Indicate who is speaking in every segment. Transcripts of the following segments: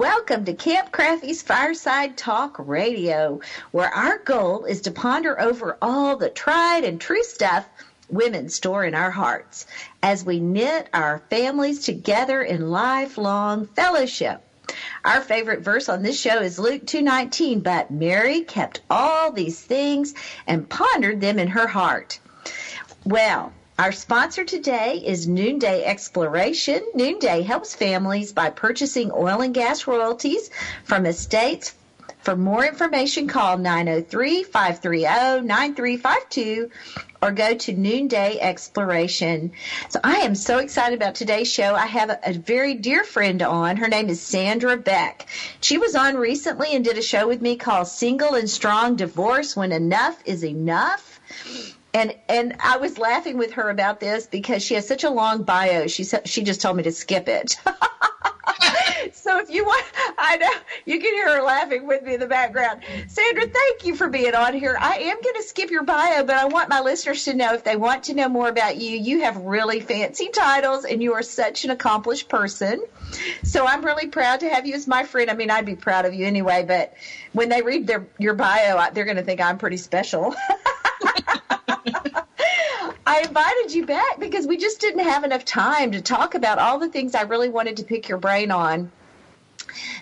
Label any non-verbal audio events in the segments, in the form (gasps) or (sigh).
Speaker 1: Welcome to Camp Krafve's Fireside Talk Radio, where our goal is to ponder over all the tried and true stuff women store in our hearts as we knit our families together in lifelong fellowship. Our favorite verse on this show is Luke 2:19, but Mary kept all these things and pondered them in her heart. Well, our sponsor today is Noonday Exploration. Noonday helps families by purchasing oil and gas royalties from estates. For more information, call 903-530-9352 or go to Noonday Exploration. So I am so excited about today's show. I have a, a, very dear friend on. Her name is Sandra Beck. She was on recently and did a show with me called Single and Strong Divorce When Enough is Enough and and I was laughing with her about this because she has such a long bio. She she just told me to skip it. (laughs) so if you want, I know you can hear her laughing with me in the background. Sandra, thank you for being on here. I am going to skip your bio, but I want my listeners to know if they want to know more about you, you have really fancy titles and you are such an accomplished person. So I'm really proud to have you as my friend. I mean, I'd be proud of you anyway, but when they read their your bio, they're going to think I'm pretty special. (laughs) (laughs) I invited you back because we just didn't have enough time to talk about all the things I really wanted to pick your brain on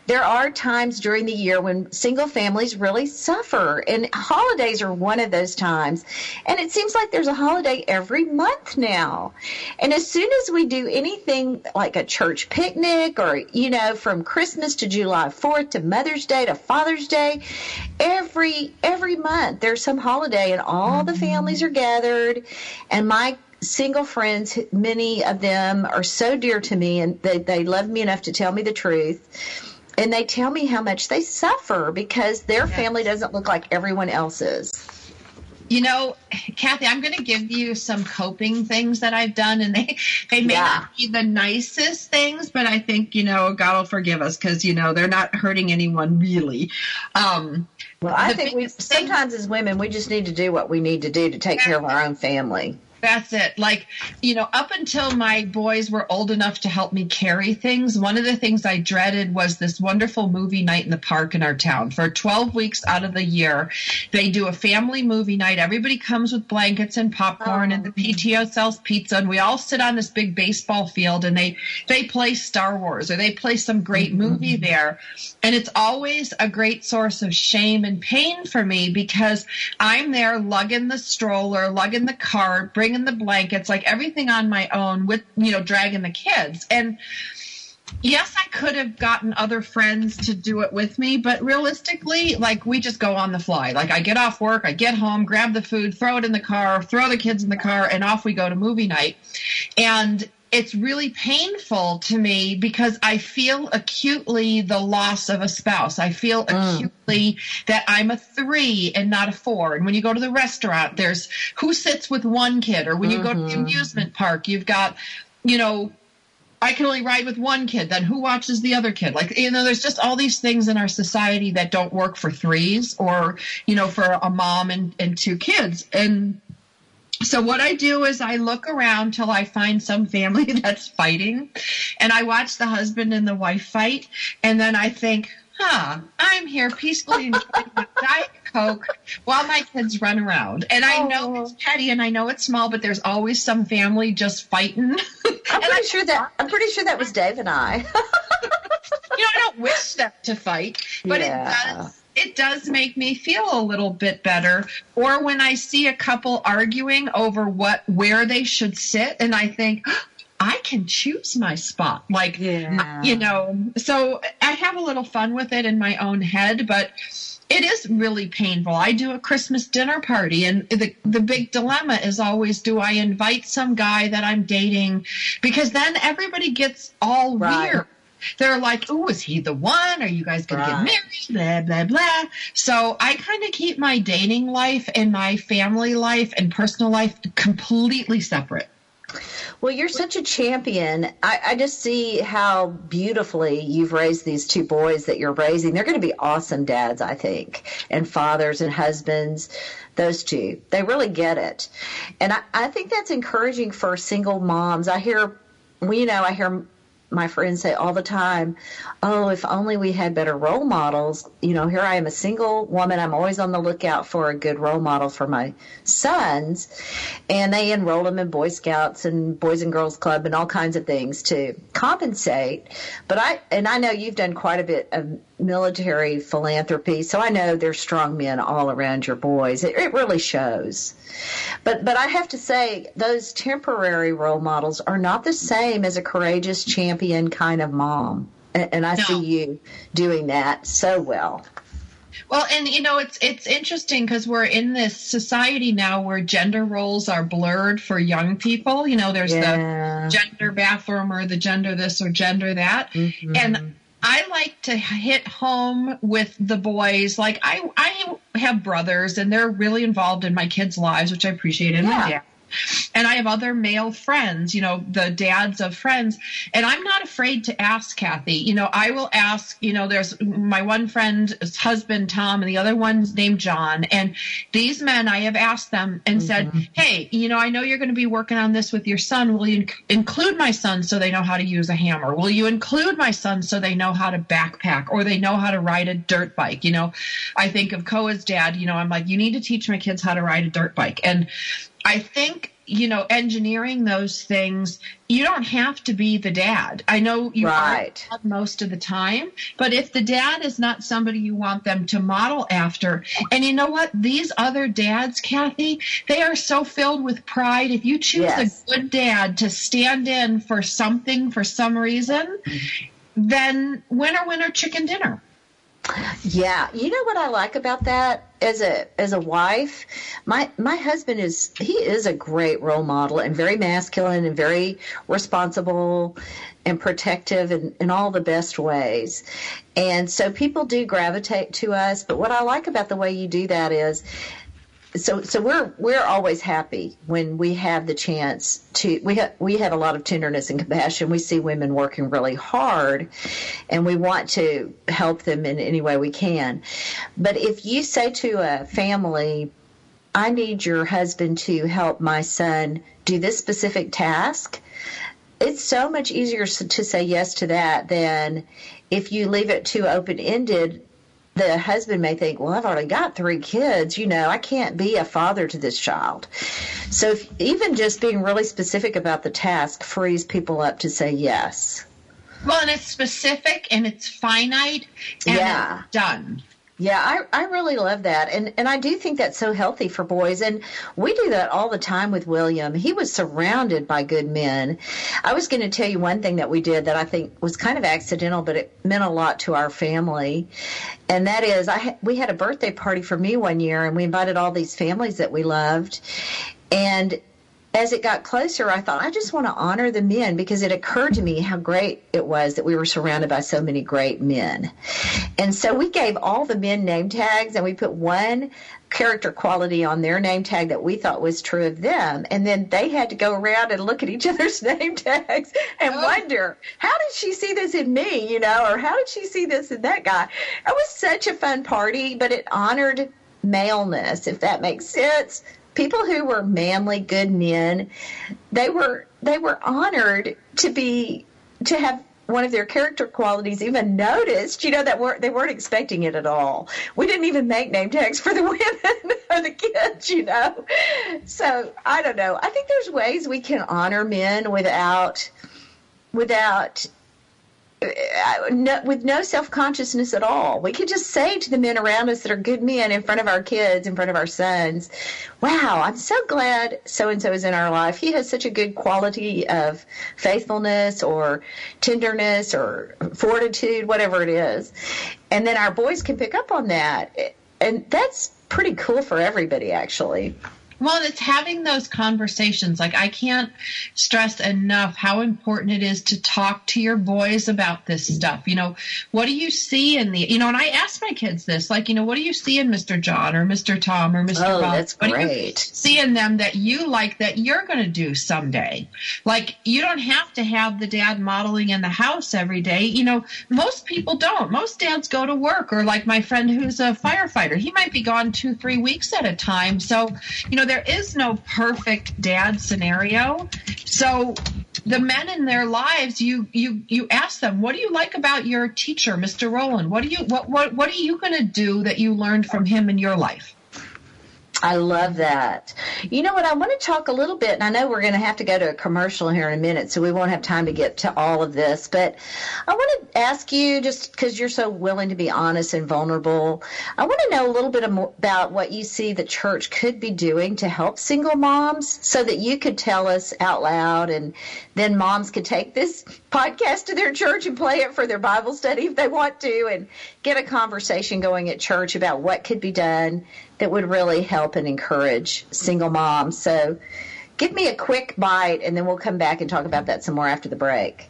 Speaker 1: there are times during the year when single families really suffer, and holidays are one of those times. And it seems like there's a holiday every month now. And as soon as we do anything like a church picnic or, you know, from Christmas to July 4th to Mother's Day to Father's Day, every every month there's some holiday and all the mm-hmm. families are gathered and my single friends, many of them are so dear to me and they, they love me enough to tell me the truth. And they tell me how much they suffer because their yes. family doesn't look like everyone else's.
Speaker 2: You know, Kathy, I'm going to give you some coping things that I've done, and they they may yeah. not be the nicest things, but I think you know God will forgive us because you know they're not hurting anyone really. Um,
Speaker 1: well, I think we sometimes as women we just need to do what we need to do to take care of our own family.
Speaker 2: That's it. Like, you know, up until my boys were old enough to help me carry things, one of the things I dreaded was this wonderful movie night in the park in our town. For 12 weeks out of the year, they do a family movie night. Everybody comes with blankets and popcorn, oh. and the oh. PTO sells pizza, and we all sit on this big baseball field, and they they play Star Wars or they play some great mm-hmm. movie there, and it's always a great source of shame and pain for me because I'm there lugging the stroller, lugging the cart, bringing bringing the blankets, like everything on my own with, you know, dragging the kids. And yes, I could have gotten other friends to do it with me, but realistically, like we just go on the fly. Like I get off work, I get home, grab the food, throw it in the car, throw the kids in the car, and off we go to movie night. And it's really painful to me because I feel acutely the loss of a spouse. I feel mm. acutely that I'm a three and not a four. And when you go to the restaurant, there's who sits with one kid, or when you mm-hmm. go to the mm-hmm. amusement park, you've got, you know, I can only ride with one kid. Then who watches the other kid? Like, you know, there's just all these things in our society that don't work for threes or, you know, for a mom and, and two kids. And so what I do is I look around till I find some family (laughs) that's fighting and I watch the husband and the wife fight and then I think, huh, I'm here peacefully enjoying my (laughs) Diet Coke while my kids run around. And I know oh. it's petty and I know it's small, but there's always some family just fighting.
Speaker 1: I'm (laughs) pretty sure that I'm pretty sure that was Dave and I. you know,
Speaker 2: I don't wish them to fight, but yeah. it does it does make me feel a little bit better. Or when I see a couple arguing over what where they should sit, and I think. (gasps) I can choose my spot. Like, yeah. you know, so I have a little fun with it in my own head, but it is really painful. I do a Christmas dinner party, and the the big dilemma is always: do I invite some guy that I'm dating? Because then everybody gets all right. weird. They're like, "Oh, is he the one? Are you guys gonna get married?" Blah blah blah. So I kind of keep my dating life and my family life and personal life completely separate.
Speaker 1: Well, you're such a champion. I, I, just see how beautifully you've raised these two boys that you're raising. They're going to be awesome dads, I think, and fathers and husbands. Those two, they really get it. And I, I think that's encouraging for single moms. I hear, well, you know, I hear my friends say all the time, "Oh, if only we had better role models." You know, here I am a single woman. I'm always on the lookout for a good role model for my sons, and they enroll them in Boy Scouts and Boys and Girls Club and all kinds of things to compensate. But I and I know you've done quite a bit of military philanthropy, so I know there's strong men all around your boys. It, it really shows. But but I have to say those temporary role models are not the same as a courageous champion kind of mom. And, and I no. see you doing that so well.
Speaker 2: Well, and you know, it's it's interesting because we're in this society now where gender roles are blurred for young people. You know, there's yeah. the gender bathroom or the gender this or gender that, mm-hmm. and I like to hit home with the boys. Like I, I have brothers, and they're really involved in my kids' lives, which I appreciate. And yeah. my dad and I have other male friends, you know, the dads of friends. And I'm not afraid to ask Kathy. You know, I will ask, you know, there's my one friend's husband, Tom, and the other one's named John. And these men, I have asked them and mm-hmm. said, hey, you know, I know you're going to be working on this with your son. Will you inc- include my son so they know how to use a hammer? Will you include my son so they know how to backpack or they know how to ride a dirt bike? You know, I think of Koa's dad, you know, I'm like, you need to teach my kids how to ride a dirt bike. And I think you know, engineering those things, you don't have to be the dad. I know you right. are most of the time, but if the dad is not somebody you want them to model after, and you know what? These other dads, Kathy, they are so filled with pride. If you choose yes. a good dad to stand in for something for some reason, mm-hmm. then winner, winner, chicken dinner.
Speaker 1: Yeah, you know what I like about that as a as a wife, my my husband is he is a great role model and very masculine and very responsible and protective in, in all the best ways. And so people do gravitate to us, but what I like about the way you do that is so so we're we're always happy when we have the chance to we have we have a lot of tenderness and compassion. We see women working really hard and we want to help them in any way we can. But if you say to a family i need your husband to help my son do this specific task it's so much easier to say yes to that than if you leave it too open ended the husband may think, well, I've already got three kids. You know, I can't be a father to this child. So if, even just being really specific about the task frees people up to say yes.
Speaker 2: Well, and it's specific and it's finite and yeah. it's done.
Speaker 1: Yeah, I, I really love that. And, and I do think that's so healthy for boys. And we do that all the time with William. He was surrounded by good men. I was going to tell you one thing that we did that I think was kind of accidental, but it meant a lot to our family. And that is, I we had a birthday party for me one year and we invited all these families that we loved. And as it got closer, I thought, I just want to honor the men because it occurred to me how great it was that we were surrounded by so many great men. And so we gave all the men name tags and we put one character quality on their name tag that we thought was true of them. And then they had to go around and look at each (laughs) other's name tags and oh. wonder, how did she see this in me, you know, or how did she see this in that guy? It was such a fun party, but it honored maleness, if that makes sense people who were manly, good men, they were they were honored to be to have one of their character qualities even noticed, you know, that weren't, they weren't expecting it at all. We didn't even make name tags for the (laughs) women or the kids, you know. So I don't know. I think there's ways we can honor men without, without no, with no self consciousness at all. We could just say to the men around us that are good men in front of our kids, in front of our sons, wow, I'm so glad so and so is in our life. He has such a good quality of faithfulness or tenderness or fortitude, whatever it is. And then our boys can pick up on that. And that's pretty cool for everybody, actually.
Speaker 2: Well, it's having those conversations. Like, I can't stress enough how important it is to talk to your boys about this stuff. You know, what do you see in the, you know, and I ask my kids this, like, you know, what do you see in Mr. John or Mr. Tom or Mr.
Speaker 1: Oh,
Speaker 2: Bob?
Speaker 1: that's
Speaker 2: what
Speaker 1: great.
Speaker 2: do you see in them that you like that you're going to do someday? Like, you don't have to have the dad modeling in the house every day. You know, most people don't. Most dads go to work or like my friend who's a firefighter, he might be gone two, three weeks at a time. So, you know, there is no perfect dad scenario. So the men in their lives, you you you ask them, what do you like about your teacher, Mr. Rowland? What do you what what what are you going to do that you learned from him in your life?
Speaker 1: I love that. You know what? I want to talk a little bit, and I know we're going to have to go to a commercial here in a minute, so we won't have time to get to all of this. But I want to ask you, just because you're so willing to be honest and vulnerable, I want to know a little bit about what you see the church could be doing to help single moms so that you could tell us out loud, and then moms could take this (laughs) podcast to their church and play it for their Bible study if they want to, and get a conversation going at church about what could be done that would really help and encourage single moms. So give me a quick bite and then we'll come back and talk about that some more after the break.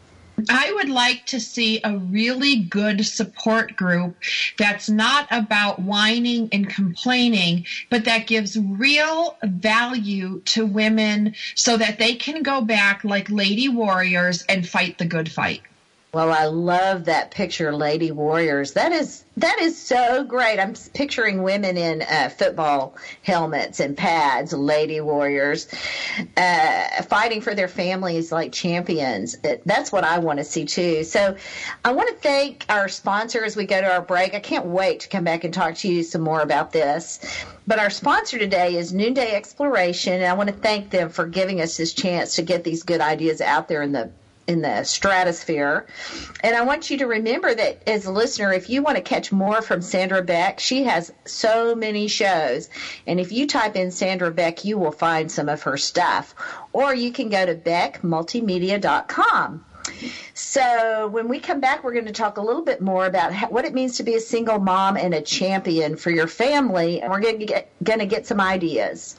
Speaker 2: I would like to see a really good support group that's not about whining and complaining, but that gives real value to women so that they can go back like lady warriors and fight the good fight.
Speaker 1: Well, I love that picture, Lady Warriors. That is that is so great. I'm picturing women in uh, football helmets and pads, Lady Warriors, uh, fighting for their families like champions. That's what I want to see too. So, I want to thank our sponsor as we go to our break. I can't wait to come back and talk to you some more about this. But our sponsor today is Noonday Exploration, and I want to thank them for giving us this chance to get these good ideas out there in the in the stratosphere. And I want you to remember that as a listener, if you want to catch more from Sandra Beck, she has so many shows. And if you type in Sandra Beck, you will find some of her stuff. Or you can go to beckmultimedia.com. So when we come back, we're going to talk a little bit more about what it means to be a single mom and a champion for your family. And we're going to get, going to get some ideas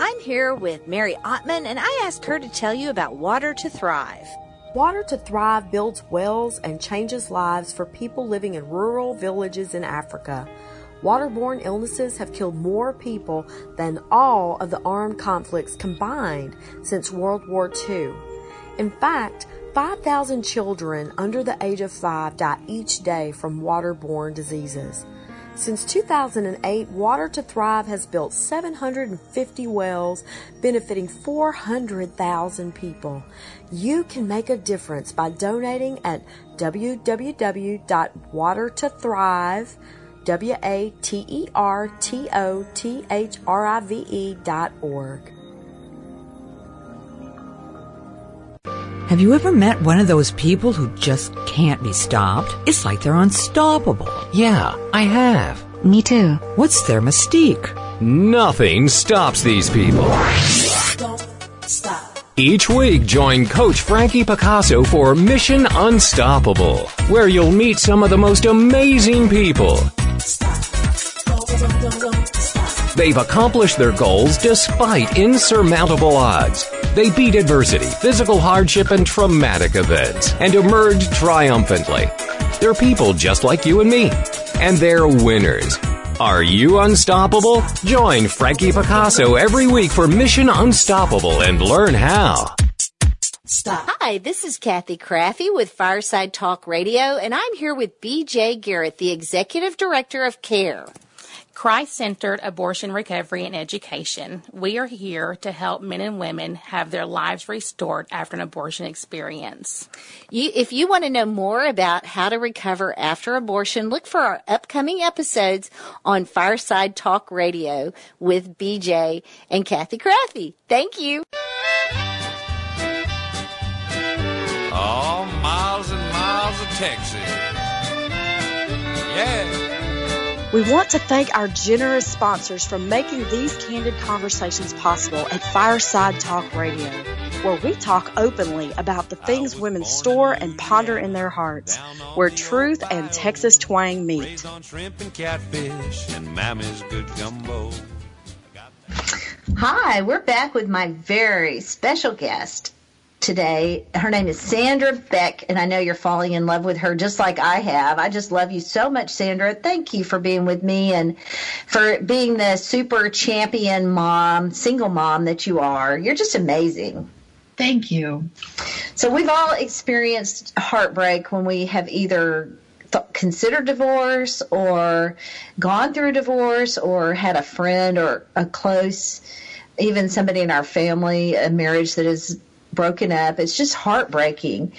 Speaker 3: I'm here with Mary Ottman, and I asked her to tell you about Water to Thrive.
Speaker 4: Water to Thrive builds wells and changes lives for people living in rural villages in Africa. Waterborne illnesses have killed more people than all of the armed conflicts combined since World War II. In fact, 5,000 children under the age of 5 die each day from waterborne diseases. Since 2008, Water to Thrive has built 750 wells benefiting 400,000 people. You can make a difference by donating at www.watertothrive, W-A-T-E-R-T-O-T-H-R-I-V-E dot org.
Speaker 5: Have you ever met one of those people who just can't be stopped? It's like they're unstoppable.
Speaker 6: Yeah, I have.
Speaker 7: Me too.
Speaker 5: What's their mystique?
Speaker 6: Nothing stops these people.
Speaker 4: Don't stop.
Speaker 6: Each week, join Coach Frankie Picasso for Mission Unstoppable, where you'll meet some of the most amazing people. They've accomplished their goals despite insurmountable odds. They beat adversity, physical hardship, and traumatic events, and emerged triumphantly. They're people just like you and me, and they're winners. Are you unstoppable? Join Frankie Picasso every week for Mission Unstoppable and learn how.
Speaker 3: Stop. Hi, this is Kathy Krafve with Fireside Talk Radio, and I'm here with BJ Garrett, the Executive Director of CARE.
Speaker 7: Christ centered abortion recovery and education. We are here to help men and women have their lives restored after an abortion experience.
Speaker 3: You, if you want to know more about how to recover after abortion, look for our upcoming episodes on Fireside Talk Radio with BJ and Kathy Krafve. Thank you.
Speaker 8: Oh, miles and miles of Texas. Yeah.
Speaker 9: We want to thank our generous sponsors for making these candid conversations possible at Fireside Talk Radio, where we talk openly about the things women store and ponder in their hearts, where truth and Texas twang meet.
Speaker 1: Hi, we're back with my very special guest, today. Her name is Sandra Beck, and I know you're falling in love with her just like I have. I just love you so much, Sandra. Thank you for being with me and for being the super champion mom, single mom that you are. You're just amazing.
Speaker 2: Thank you.
Speaker 1: So, we've all experienced heartbreak when we have either th- considered divorce or gone through a divorce or had a friend or a close even somebody in our family, a marriage that is broken up. It's just heartbreaking.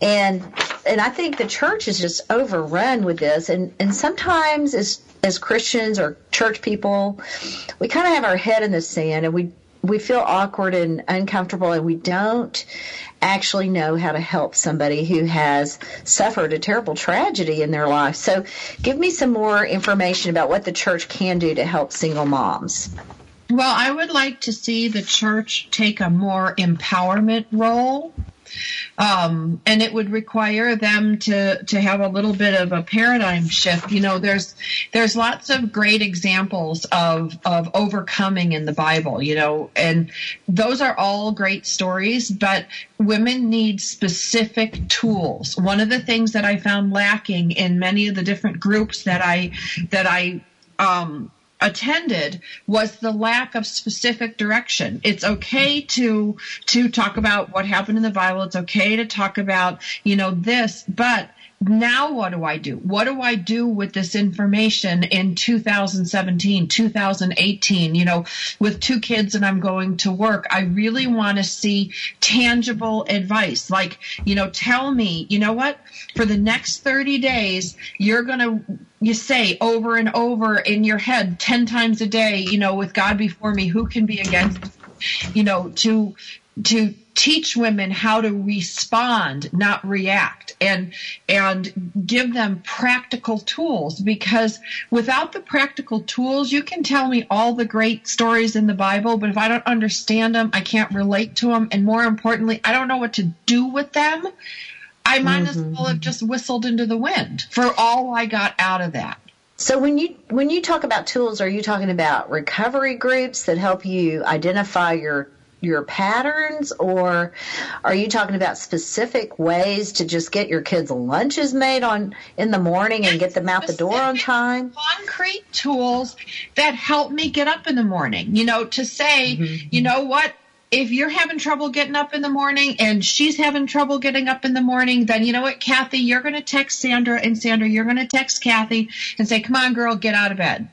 Speaker 1: And and I think the church is just overrun with this and and sometimes as as Christians or church people, we kind of have our head in the sand and we we feel awkward and uncomfortable and we don't actually know how to help somebody who has suffered a terrible tragedy in their life. So give me some more information about what the church can do to help single moms.
Speaker 2: Well, I would like to see the church take a more empowerment role. Um, and it would require them to to have a little bit of a paradigm shift. You know, there's there's lots of great examples of of overcoming in the Bible. You know, and those are all great stories, but women need specific tools. One of the things that I found lacking in many of the different groups that I that I um, attended was the lack of specific direction. It's okay to to talk about what happened in the Bible. It's okay to talk about, you know, this, but now what do I do? What do I do with this information in 2017, 2018, you know, with two kids and I'm going to work? I really want to see tangible advice. Like, you know, tell me, you know what? For the next 30 days, you're going to you say over and over in your head 10 times a day, you know, with God before me, who can be against, you know, to to teach women how to respond not react and and give them practical tools because without the practical tools you can tell me all the great stories in the bible but if i don't understand them i can't relate to them and more importantly i don't know what to do with them i might mm-hmm. as well have just whistled into the wind for all i got out of that
Speaker 1: so when you when you talk about tools, are you talking about recovery groups that help you identify your your patterns or are you talking about specific ways to just get your kids lunches made on in the morning and get them out the door on time
Speaker 2: concrete tools that help me get up in the morning you know to say mm-hmm. you know what if you're having trouble getting up in the morning and she's having trouble getting up in the morning, then you know what, Kathy, you're going to text Sandra, and Sandra, you're going to text Kathy and say, come on, girl, get out of bed.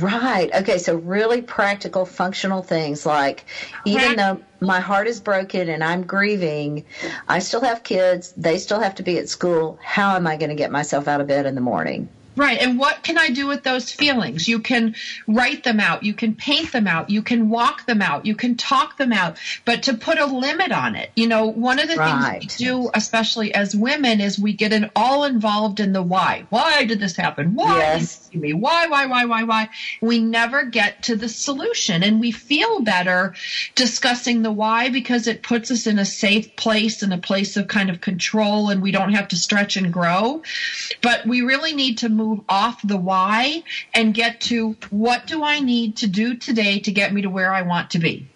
Speaker 1: Right. Okay. So really practical, functional things like even though my heart is broken and I'm grieving, I still have kids. They still have to be at school. How am I going to get myself out of bed in the morning?
Speaker 2: Right. And what can I do with those feelings? You can write them out. You can paint them out. You can walk them out. You can talk them out. But to put a limit on it, you know, one of the right. things we do, especially as women, is we get an all involved in the why. Why did this happen? Why yes. me? Why, why, why, why, why? We never get to the solution. And we feel better discussing the why because it puts us in a safe place and a place of kind of control and we don't have to stretch and grow. But we really need to move move off the why and get to what do I need to do today to get me to where I want to be.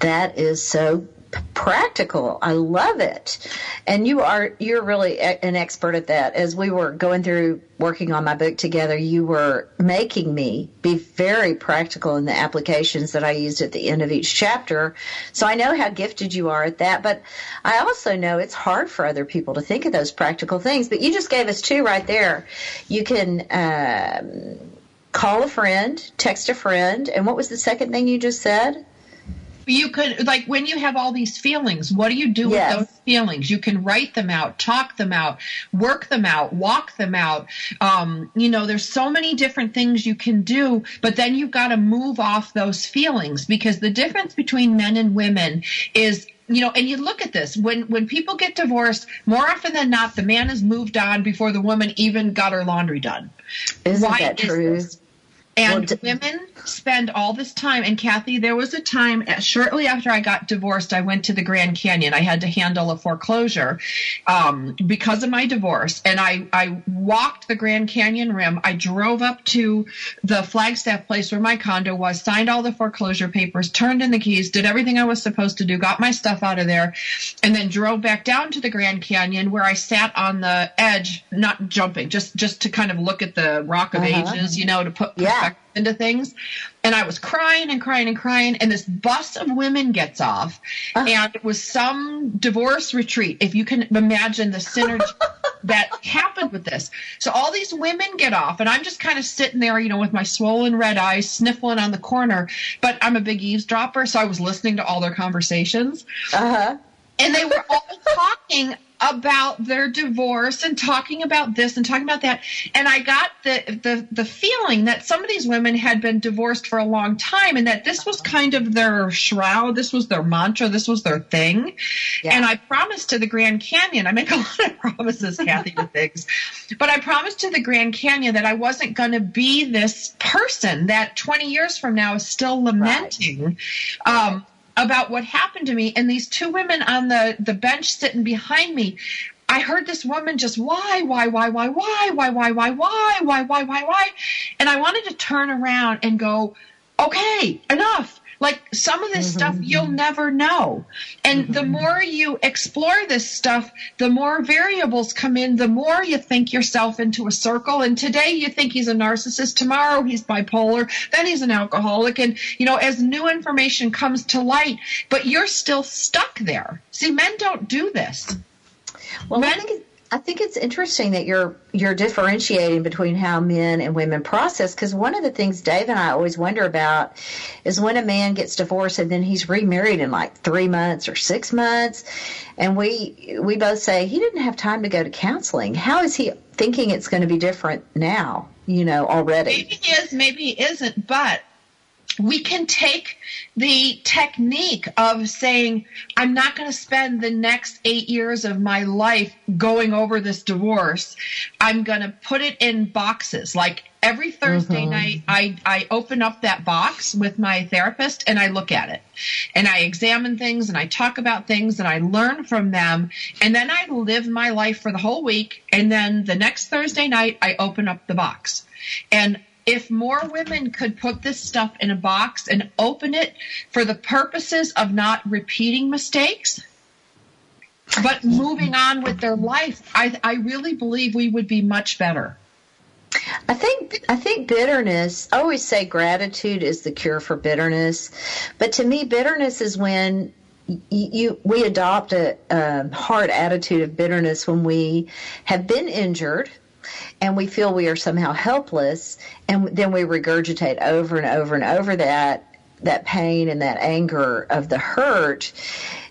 Speaker 1: That is so practical. I love it. And you are you're really an expert at that. As we were going through working on my book together, you were making me be very practical in the applications that I used at the end of each chapter. So I know how gifted you are at that, but I also know it's hard for other people to think of those practical things. But you just gave us two right there. You can um, call a friend, text a friend, and what was the second thing you just said?
Speaker 2: You could like when you have all these feelings what do you do
Speaker 1: Yes.
Speaker 2: with those feelings you can write them out talk them out work them out walk them out um, you know there's so many different things you can do but then you've got to move off those feelings because the difference between men and women is you know and you look at this when when people get divorced more often than not the man has moved on before the woman even got her laundry done
Speaker 1: Isn't
Speaker 2: Why
Speaker 1: that
Speaker 2: is
Speaker 1: true?
Speaker 2: this? And women spend all this time. And Kathy, there was a time shortly after I got divorced, I went to the Grand Canyon. I had to handle a foreclosure um, because of my divorce. And I, I walked the Grand Canyon Rim. I drove up to the Flagstaff place where my condo was, signed all the foreclosure papers, turned in the keys, did everything I was supposed to do, got my stuff out of there, and then drove back down to the Grand Canyon where I sat on the edge, not jumping, just just to kind of look at the Rock of
Speaker 1: Uh-huh.
Speaker 2: Ages, you know, to put
Speaker 1: Yeah.
Speaker 2: Perspective into things. And I was crying and crying and crying, and this bus of women gets off, and it was some divorce retreat. If you can imagine the synergy (laughs) that happened with this. So all these women get off, and I'm just kind of sitting there, you know, with my swollen red eyes, sniffling on the corner. But I'm a big eavesdropper, so I was listening to all their conversations
Speaker 1: Uh-huh.
Speaker 2: and they were all talking about their divorce and talking about this and talking about that. And i got the, the the feeling that some of these women had been divorced for a long time and that this was kind of their shroud. This was their mantra. This was their thing.
Speaker 1: Yeah.
Speaker 2: and i promised to the grand canyon. I make a (laughs) lot of promises kathy to things. But i promised to the grand canyon that i wasn't going to be this person that 20 years from now is still lamenting um, about what happened to me and these two women on the the bench sitting behind me I heard this woman just why, why, why, why, why, why, why, why, why, why, why, why, why, and I wanted to turn around and go, okay, enough. Like some of this stuff mm-hmm. you'll never know. And the mm-hmm. more you explore this stuff, the more variables come in, the more you think yourself into a circle. And today you think he's a narcissist, tomorrow he's bipolar, then he's an alcoholic. And, you know, as new information comes to light, but you're still stuck there. See, men don't do this.
Speaker 1: Well, I
Speaker 2: Men-
Speaker 1: I think it's interesting that you're you're differentiating between how men and women process. Because one of the things Dave and I always wonder about is when a man gets divorced and then he's remarried in like three months or six months, and we we both say he didn't have time to go to counseling. How is he thinking it's going to be different now? You know, already.
Speaker 2: Maybe he is, maybe he isn't, but we can take the technique of saying, I'm not going to spend the next eight years of my life going over this divorce. I'm going to put it in boxes. Like every Thursday mm-hmm. night, I, I open up that box with my therapist and I look at it and I examine things and I talk about things and I learn from them. And then I live my life for the whole week. And then the next Thursday night, I open up the box. And if more women could put this stuff in a box and open it for the purposes of not repeating mistakes, but moving on with their life, I, I really believe we would be much better.
Speaker 1: I think I think bitterness. I always say gratitude is the cure for bitterness, but to me, bitterness is when you, we adopt a, a hard attitude of bitterness when we have been injured and we feel we are somehow helpless, and then we regurgitate over and over and over that that pain and that anger of the hurt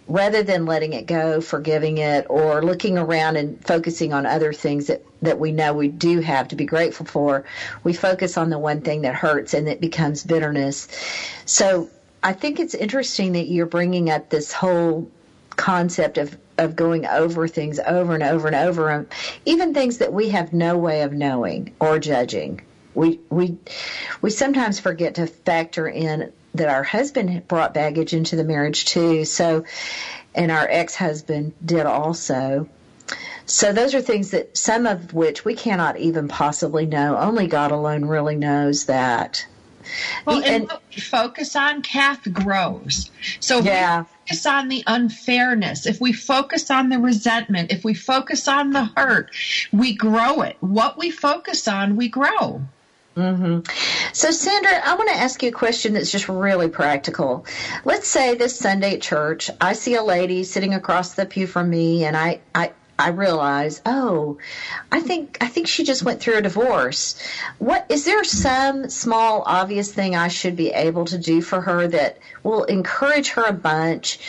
Speaker 1: rather than letting it go, forgiving it, or looking around and focusing on other things that, that we know we do have to be grateful for, we focus on the one thing that hurts and it becomes bitterness. So I think it's interesting that you're bringing up this whole concept of, of going over things over and over and over, um, even things that we have no way of knowing or judging. We, we, we sometimes forget to factor in that our husband brought baggage into the marriage too. So, and our ex-husband did also. So those are things that some of which we cannot even possibly know. Only God alone really knows that.
Speaker 2: Well, and, and what we focus on, Kath, grows. So yeah. we focus on the unfairness, if we focus on the resentment, if we focus on the hurt, we grow it. What we focus on, we grow.
Speaker 1: Mm-hmm. So, Sandra, I want to ask you a question that's just really practical. Let's say this Sunday at church, I see a lady sitting across the pew from me, and I, I, I realize, oh, I think I think she just went through a divorce. What is there some small obvious thing I should be able to do for her that will encourage her a bunch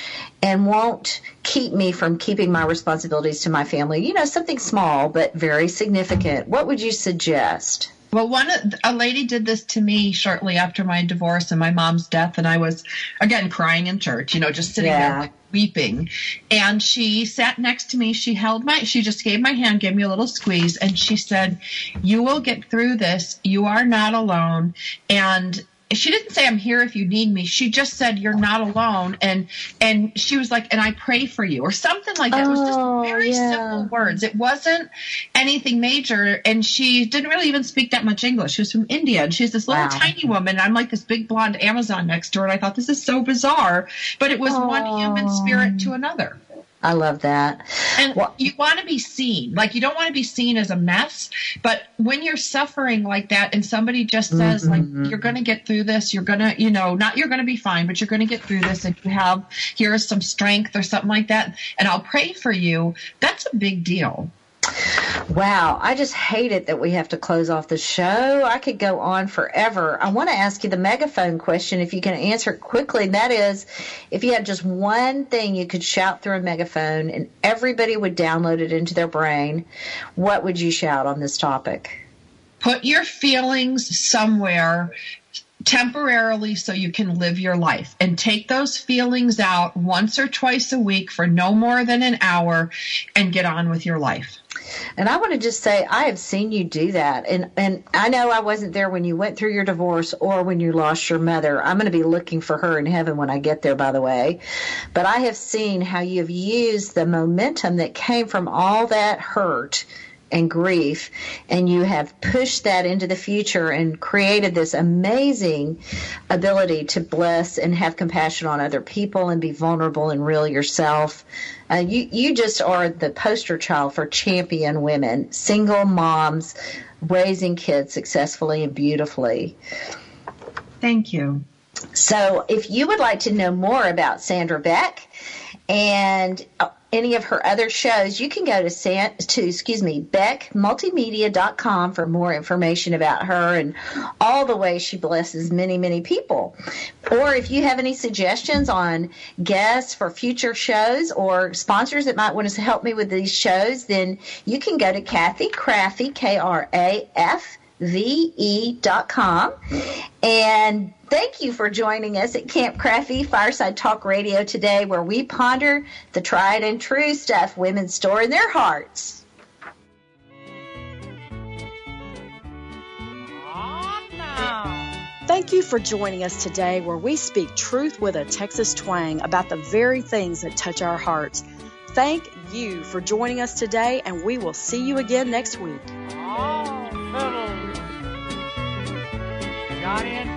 Speaker 1: and won't keep me from keeping my responsibilities to my family? You know, something small but very significant. What would you suggest?
Speaker 2: Well, one a lady did this to me shortly after my divorce and my mom's death, and I was again crying in church, you know, just sitting yeah. there like weeping. And she sat next to me. She held my, she just gave my hand, gave me a little squeeze, and she said, "You will get through this. You are not alone." And she didn't say I'm here if you need me. She just said you're not alone, and and she was like, and I pray for you, or something like that. It was just oh, very yeah. simple words. It wasn't anything major, and she didn't really even speak that much English. She was from India, and she's this little wow. tiny woman. And I'm like this big blonde Amazon next to her, and I thought this is so bizarre, but it was oh. one human spirit oh. to another.
Speaker 1: I love that.
Speaker 2: And well, you want to be seen. Like you don't want to be seen as a mess, but when you're suffering like that and somebody just says mm-hmm. like you're going to get through this, you're going to, you know, not you're going to be fine, but you're going to get through this and you have here is some strength or something like that and I'll pray for you. That's a big deal.
Speaker 1: Wow, I just hate it that we have to close off the show. I could go on forever. I want to ask you the megaphone question if you can answer it quickly. And that is if you had just one thing you could shout through a megaphone and everybody would download it into their brain, what would you shout on this topic?
Speaker 2: Put your feelings somewhere temporarily so you can live your life and take those feelings out once or twice a week for no more than an hour and get on with your life.
Speaker 1: And I want to just say I have seen you do that. And and I know I wasn't there when you went through your divorce or when you lost your mother. I'm going to be looking for her in heaven when I get there by the way. But I have seen how you have used the momentum that came from all that hurt and grief and you have pushed that into the future and created this amazing ability to bless and have compassion on other people and be vulnerable and real yourself. Uh, you you just are the poster child for champion women single moms raising kids successfully and beautifully.
Speaker 2: Thank you.
Speaker 1: So if you would like to know more about sandra beck and uh, any of her other shows, you can go to San, to excuse me beckmultimedia.com for more information about her and all the ways she blesses many many people. Or if you have any suggestions on guests for future shows or sponsors that might want to help me with these shows, then you can go to Kathy Krafve K R A F ve.com. And thank you for joining us at Camp Krafve Fireside Talk Radio today, where we ponder the tried and true stuff women store in their hearts.
Speaker 9: Thank you for joining us today, where we speak truth with a Texas twang about the very things that touch our hearts. Thank you for joining us today, and we will see you again next week. Johnny and